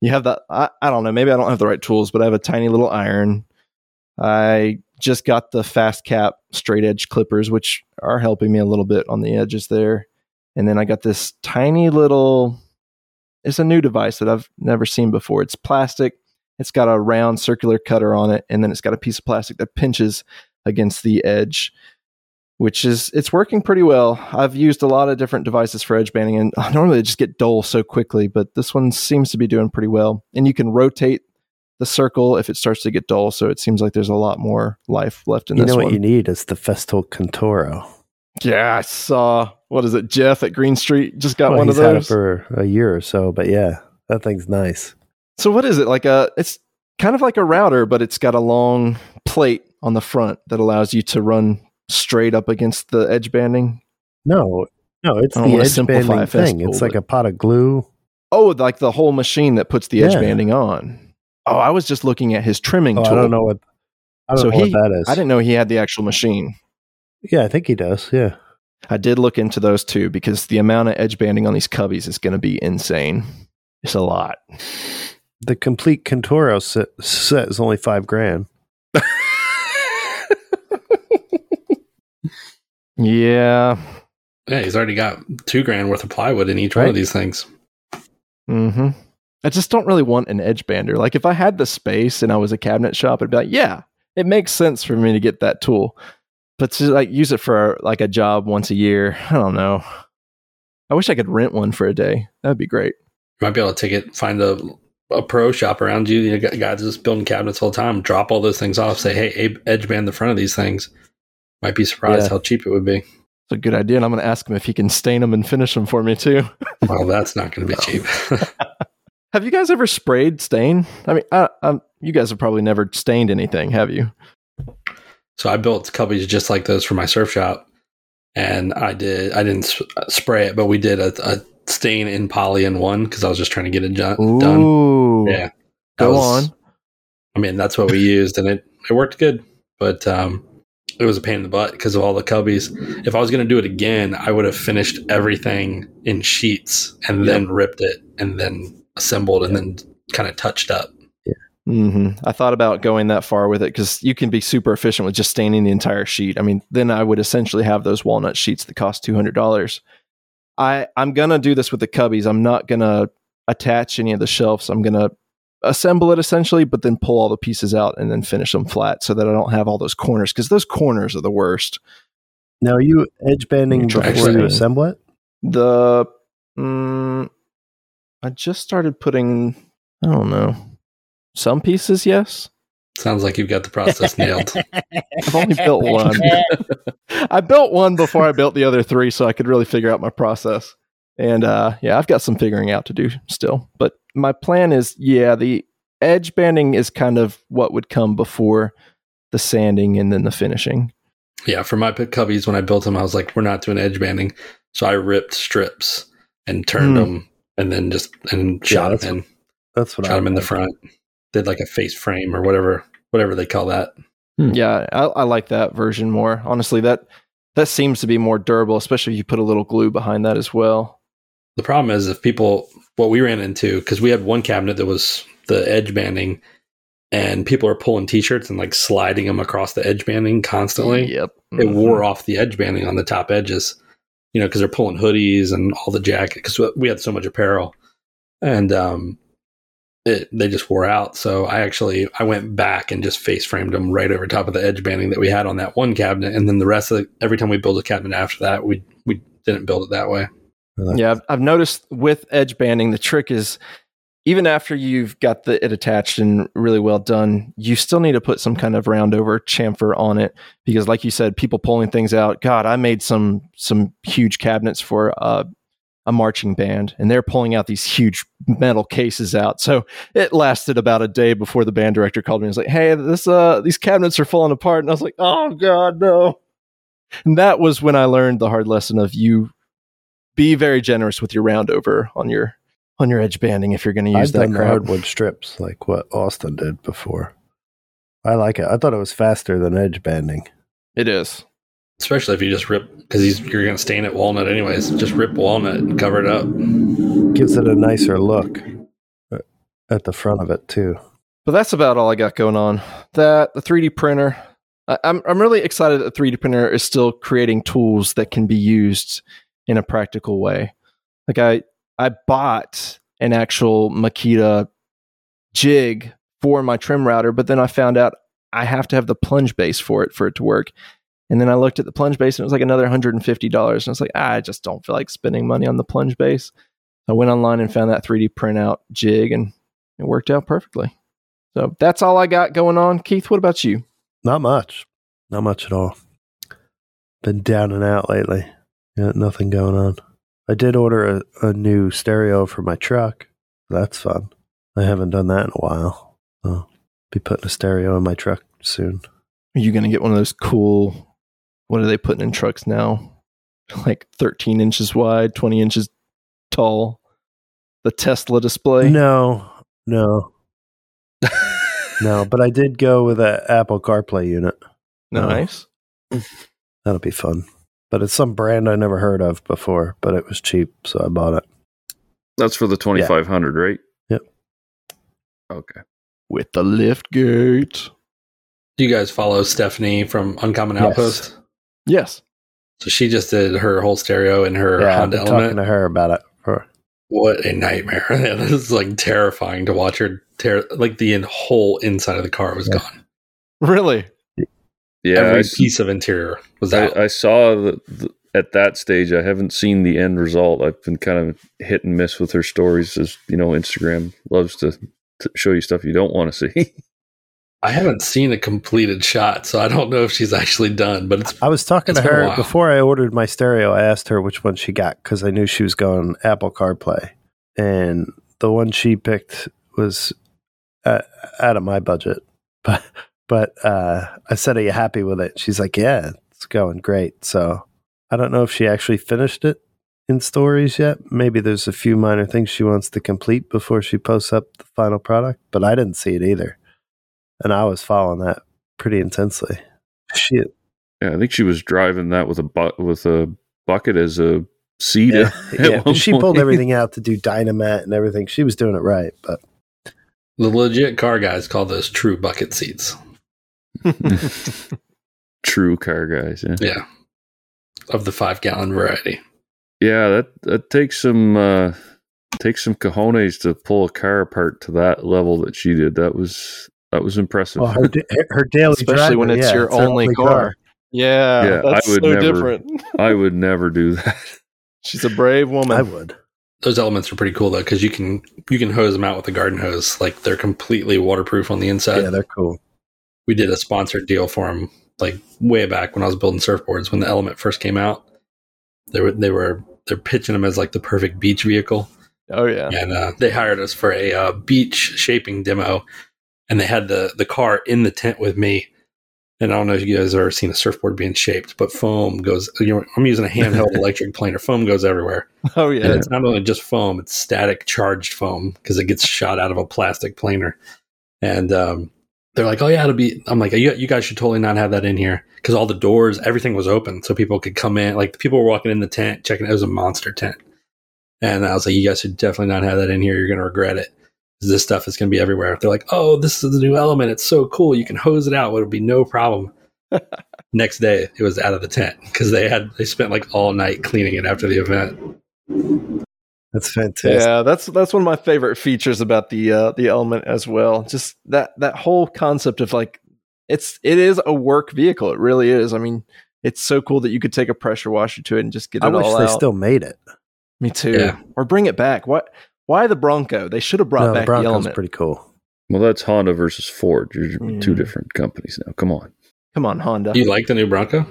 You have that. I, I don't know. Maybe I don't have the right tools, but I have a tiny little iron. I just got the FastCap straight edge clippers, which are helping me a little bit on the edges there. And then I got this tiny little. It's a new device that I've never seen before. It's plastic. It's got a round circular cutter on it, and then it's got a piece of plastic that pinches against the edge, which is it's working pretty well. I've used a lot of different devices for edge banding, and <laughs> normally they just get dull so quickly, but this one seems to be doing pretty well. And you can rotate the circle if it starts to get dull, so it seems like there's a lot more life left in this. You know what you need is the Festool Conturo. yeah, I saw what is it? Jeff at Green Street just got Well, one of he's had it those. for a year or so, but yeah, that thing's nice. So what is it like a? It's kind of like a router, but it's got a long plate on the front that allows you to run straight up against the edge banding. No, no, it's the edge banding thing. It's like a pot of glue. Oh, like the whole machine that puts the edge banding on. Oh, I was just looking at his trimming Oh, tool. I don't know what. I don't So know he- what that is. I didn't know he had the actual machine. Yeah, I think he does. Yeah, I did look into those too because the amount of edge banding on these cubbies is going to be insane. It's a lot. The complete Conturo set, set is only five grand. Yeah. Yeah, he's already got two grand worth of plywood in each one of these things. Mm-hmm. I just don't really want an edge bander. Like if I had the space and I was a cabinet shop, I'd be like, yeah, it makes sense for me to get that tool. But to like use it for like a job once a year, I don't know. I wish I could rent one for a day. That'd be great. You might be able to take it, find a a pro shop around you. You got guys just building cabinets all the time. Drop all those things off. Say, hey, edge band the front of these things. Might be surprised Yeah. how cheap it would be. It's a good idea. And I'm going to ask him if he can stain them and finish them for me too. <laughs> Well, that's not going to be cheap. <laughs> <laughs> have you guys ever sprayed stain? I mean, I, you guys have probably never stained anything, have you? so I built cubbies just like those for my surf shop, and I did. I didn't s- uh, spray it, but we did a, a stain in poly in one because I was just trying to get it done. Ooh. Yeah, Go was- on. I mean, that's what we used, and it it worked good. But um, it was a pain in the butt because of all the cubbies. If I was going to do it again, I would have finished everything in sheets and then ripped it and then assembled and then kind of touched up. hmm I thought about going that far with it because you can be super efficient with just staining the entire sheet. I mean, then I would essentially have those walnut sheets that cost two hundred dollars. I I'm gonna do this with the cubbies. I'm not gonna attach any of the shelves, I'm gonna assemble it essentially, but then pull all the pieces out and then finish them flat so that I don't have all those corners because those corners are the worst. Now, are you edge banding before you assemble it? The mm, I just started putting I don't know some pieces, yes. Sounds like you've got the process nailed. <laughs> I've only built one. <laughs> I built one before I built the other three, so I could really figure out my process. And uh, yeah, I've got some figuring out to do still. But my plan is, yeah, the edge banding is kind of what would come before the sanding and then the finishing. Yeah, for my pit cubbies, when I built them, I was like, we're not doing edge banding. So I ripped strips and turned Hmm. them and then just and shot that's them in, That's what shot I them in the front. Did like a face frame or whatever, whatever they call that. Yeah, I, I like that version more. Honestly, that that seems to be more durable, especially if you put a little glue behind that as well. The problem is if people, what we ran into, because we had one cabinet that was the edge banding, and people are pulling t-shirts and like sliding them across the edge banding constantly. Yep. It Mhm. wore off the edge banding on the top edges, you know, because they're pulling hoodies and all the jacket. Because we had so much apparel, and um, it they just wore out. So I actually I went back and just face framed them right over top of the edge banding that we had on that one cabinet, and then the rest of the, every time we build a cabinet after that, we we didn't build it that way. Yeah, I've, I've noticed with edge banding, the trick is even after you've got the it attached and really well done, you still need to put some kind of round over chamfer on it because, like you said, people pulling things out. God, I made some some huge cabinets for uh, a marching band, and they're pulling out these huge metal cases out. So it lasted about a day before the band director called me and was like, "Hey, this uh these cabinets are falling apart," and I was like, "Oh God, no." And that was when I learned the hard lesson of you be very generous with your round over on your on your edge banding if you're going to use I've that done crap. hardwood strips like what Austin did before. I like it. I thought it was faster than edge banding. It is. Especially if you just rip because you're going to stain it walnut anyways. Just rip walnut and cover it up. Gives it a nicer look uh, at the front of it too. But that's about all I got going on. That the 3D printer. I, I'm I'm really excited that the 3D printer is still creating tools that can be used in a practical way. Like I I bought an actual Makita jig for my trim router, but then I found out I have to have the plunge base for it for it to work. And then I looked at the plunge base and it was like another $150. And I was like, ah, I just don't feel like spending money on the plunge base. I went online and found that 3D printout jig and it worked out perfectly. So that's all I got going on. Keith, what about you? Not much. Not much at all. Been down and out lately. Yeah, nothing going on. I did order a, a new stereo for my truck. That's fun. I haven't done that in a while. So be putting a stereo in my truck soon. Are you going to get one of those cool, what are they putting in trucks now? <laughs> Like 13 inches wide, 20 inches tall. The Tesla display. No, no, no. <laughs> But I did go with an Apple CarPlay unit. Nice. <laughs> That'll be fun. But it's some brand I never heard of before, but it was cheap, so I bought it. That's for the 2500, right? Yep. Okay. With the lift gate. Do you guys follow Stephanie from Uncommon Outpost? Yes. So she just did her whole stereo in her yeah, I've Honda been Element. talking to her about it. For, What a nightmare! <laughs> this is like terrifying to watch her tear. Like the in- whole inside of the car was Yeah. gone. Really? Yeah, Every s- piece of interior was out. I, I saw the, the, at that stage. I haven't seen the end result. I've been kind of hit and miss with her stories, as you know, Instagram loves to, to show you stuff you don't want to see. <laughs> I haven't seen a completed shot, so I don't know if she's actually done. But it's I was talking to her before I ordered my stereo. I asked her which one she got because I knew she was going Apple CarPlay, and the one she picked was uh, out of my budget. <laughs> But but uh, I said, "Are you happy with it?" She's like, "Yeah, it's going great." So I don't know if she actually finished it in stories yet. Maybe there's a few minor things she wants to complete before she posts up the final product. But I didn't see it either, and I was following that pretty intensely. She yeah, I think she was driving that with a bu- with a bucket as a seat. yeah, <laughs> yeah. <laughs> one She pulled everything out to do dynamite and everything. She was doing it right, but the legit car guys call those true bucket seats. <laughs> True car guys. Yeah. Yeah, of the five gallon variety. Yeah, that that takes some uh, Takes some cojones to pull a car apart to that level that she did. That was that was impressive. Well, her, da- her daily Especially when it's yeah, your her only car. Yeah, Yeah, I that's would so never- different. <laughs> I would never do that. She's a brave woman. I would. Those elements are pretty cool though, because you can you can hose them out with a garden hose. Like they're completely waterproof on the inside. yeah, they're cool. we did a sponsored deal for them like way back when I was building surfboards when the Element first came out. They were they were they're pitching them as like the perfect beach vehicle, oh yeah. and uh, they hired us for a uh, beach shaping demo, and they had the the car in the tent with me. And I don't know if you guys have ever seen a surfboard being shaped, but foam goes. You know, I'm using a handheld <laughs> electric planer. Foam goes everywhere. Oh yeah, And it's not only just foam, it's static charged foam because it gets shot out of a plastic planer. And um, they're like, oh, yeah, it'll be. I'm like, you, you guys should totally not have that in here because all the doors, everything was open. So people could come in. Like, people were walking in the tent, checking. It was a monster tent. And I was like, you guys should definitely not have that in here. You're going to regret it. 'Cause This stuff is going to be everywhere. They're like, oh, this is the new element. It's so cool. You can hose it out. It'll be no problem. <laughs> Next day, it was out of the tent because they had they spent like all night cleaning it after the event. That's fantastic. Yeah, that's that's one of my favorite features about the uh, the element as well. Just that that whole concept of like it's it is a work vehicle. It really is. I mean, it's so cool that you could take a pressure washer to it and just get it I wish all they still made it. Me too. Yeah. Or bring it back. What? Why the Bronco? They should have brought no, back the, Bronco's element. pretty cool. Well, that's Honda versus Ford. You're two different companies now. Come on. Come on, Honda. You like the new Bronco?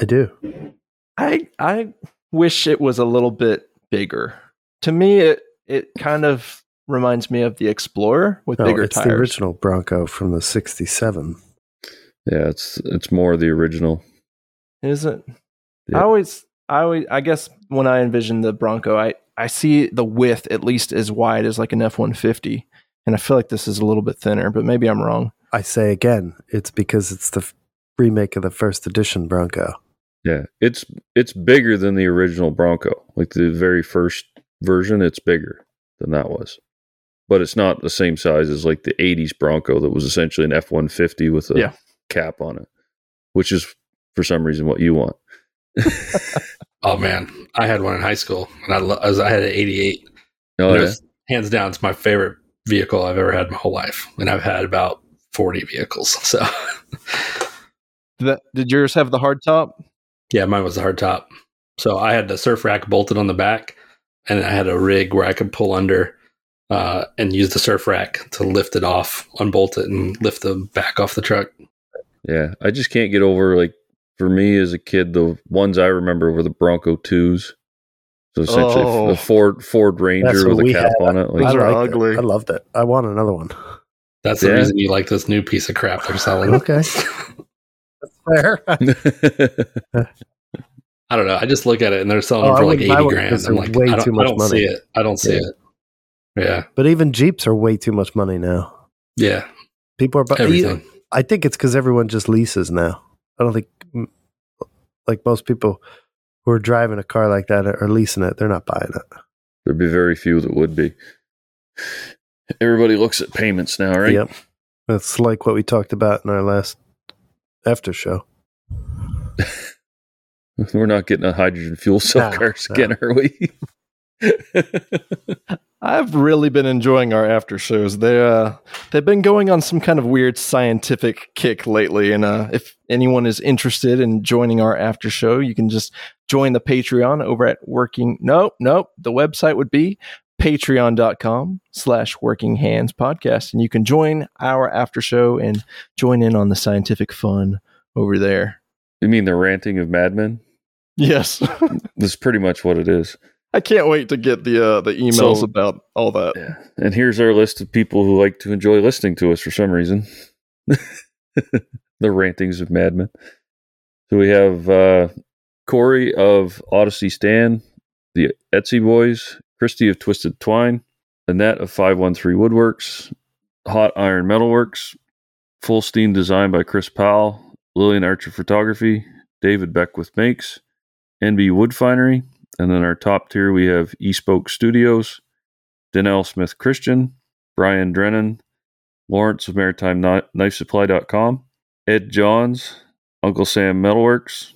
I do. I I wish it was a little bit bigger. To me, it it kind of reminds me of the Explorer with No, bigger it's tires. the original Bronco from the '67. Yeah, it's it's more the original. Is it? Yeah. I always, I always, I guess when I envision the Bronco, I I see the width at least as wide as like an F one fifty, and I feel like this is a little bit thinner, but maybe I'm wrong. I say again, it's because it's the f- remake of the first edition Bronco. Yeah, it's it's bigger than the original Bronco. Like the very first version, it's bigger than that was. But it's not the same size as like the 80s Bronco that was essentially an F150 with a Yeah. cap on it, which is for some reason what you want. <laughs> Oh man, I had one in high school, and I, lo- I, was, I had an '88. Oh, yeah. was hands down, it's my favorite vehicle I've ever had in my whole life, and I've had about 40 vehicles. <laughs> So Did, that, did yours have the hard top? yeah, mine was the hard top. So I had the surf rack bolted on the back, and I had a rig where I could pull under uh, and use the surf rack to lift it off, unbolt it, and lift the back off the truck. Yeah, I just can't get over like for me as a kid, the ones I remember were the Bronco twos. So essentially, Oh. the Ford Ford Ranger with a cap had. on it. Those Like, are I liked it. ugly. I loved it. I want another one. That's the reason you like this new piece of crap they're selling. Okay. <laughs> That's fair. <laughs> I don't know. I just look at it and they're selling Oh, them I for like 80 grand. I'm they're like, way I don't, too I much don't money. see it. I don't see Yeah. it. Yeah. but even Jeeps are way too much money now. Yeah. People are. buying. Everything. I think it's because everyone just leases now. I don't think, like most people who are driving a car like that are leasing it. They're not buying it. There'd be very few that would be. Everybody looks at payments now, right? Yep. That's like what we talked about in our last after show. <laughs> We're not getting a hydrogen fuel cell No, cars no. again, are we? <laughs> <laughs> I've really been enjoying our after shows. They uh, they've been going on some kind of weird scientific kick lately, and uh, if anyone is interested in joining our after show, you can just join the Patreon over at Working. Nope, nope. The website would be patreon.com slash working hands podcast and you can join our after show and join in on the scientific fun over there you mean the ranting of madmen? yes <laughs> That's pretty much what it is. I can't wait to get the uh the emails So- about all that Yeah. And here's our list of people who like to enjoy listening to us for some reason. <laughs> the rantings of madmen. So we have uh, Corey of Odyssey Stan, the Etsy Boys, Christy of Twisted Twine, Annette of 513 Woodworks, Hot Iron Metalworks, Full Steam Design by Chris Powell, Lillian Archer Photography, David Beckwith Makes, NB Wood Finery, and then our top tier we have Espoke Studios, Danelle Smith Christian, Brian Drennan, Lawrence of Maritime Kni- KnifeSupply.com, Ed Johns, Uncle Sam Metalworks,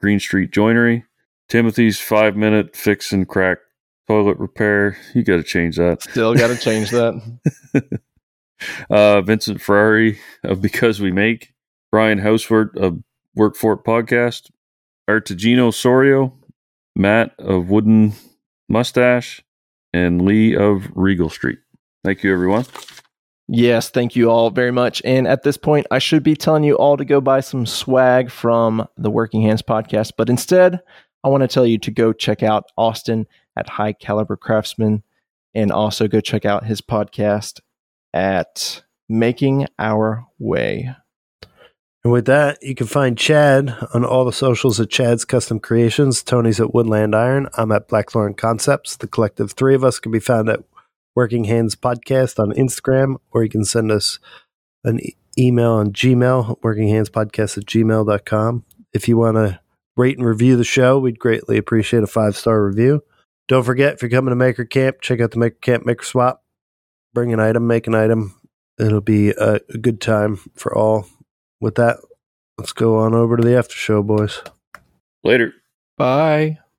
Green Street Joinery, Timothy's Five Minute Fix and Crack toilet repair. You got to change that. Still got to change that. <laughs> uh, Vincent Ferrari of Because We Make, Brian Houseford of Work For Podcast, Artigino Sorio, Matt of Wooden Mustache, and Lee of Regal Street. Thank you, everyone. Yes, thank you all very much. And at this point, I should be telling you all to go buy some swag from the Working Hands podcast, but instead, I want to tell you to go check out Austin at High Caliber Craftsman and also go check out his podcast at Making Our Way. And with that, you can find Chad on all the socials at Chad's Custom Creations. Tony's at Woodland Iron. I'm at Blackthorn Concepts. The collective three of us can be found at Working Hands Podcast on Instagram, or you can send us an e- email on Gmail, workinghandspodcast at gmail.com. If you want to rate and review the show, we'd greatly appreciate a five star review. Don't forget, if you're coming to Maker Camp, check out the Maker Camp Maker Swap. Bring an item, make an item. It'll be a, a good time for all. With that, let's go on over to the after show, boys. Later. Bye.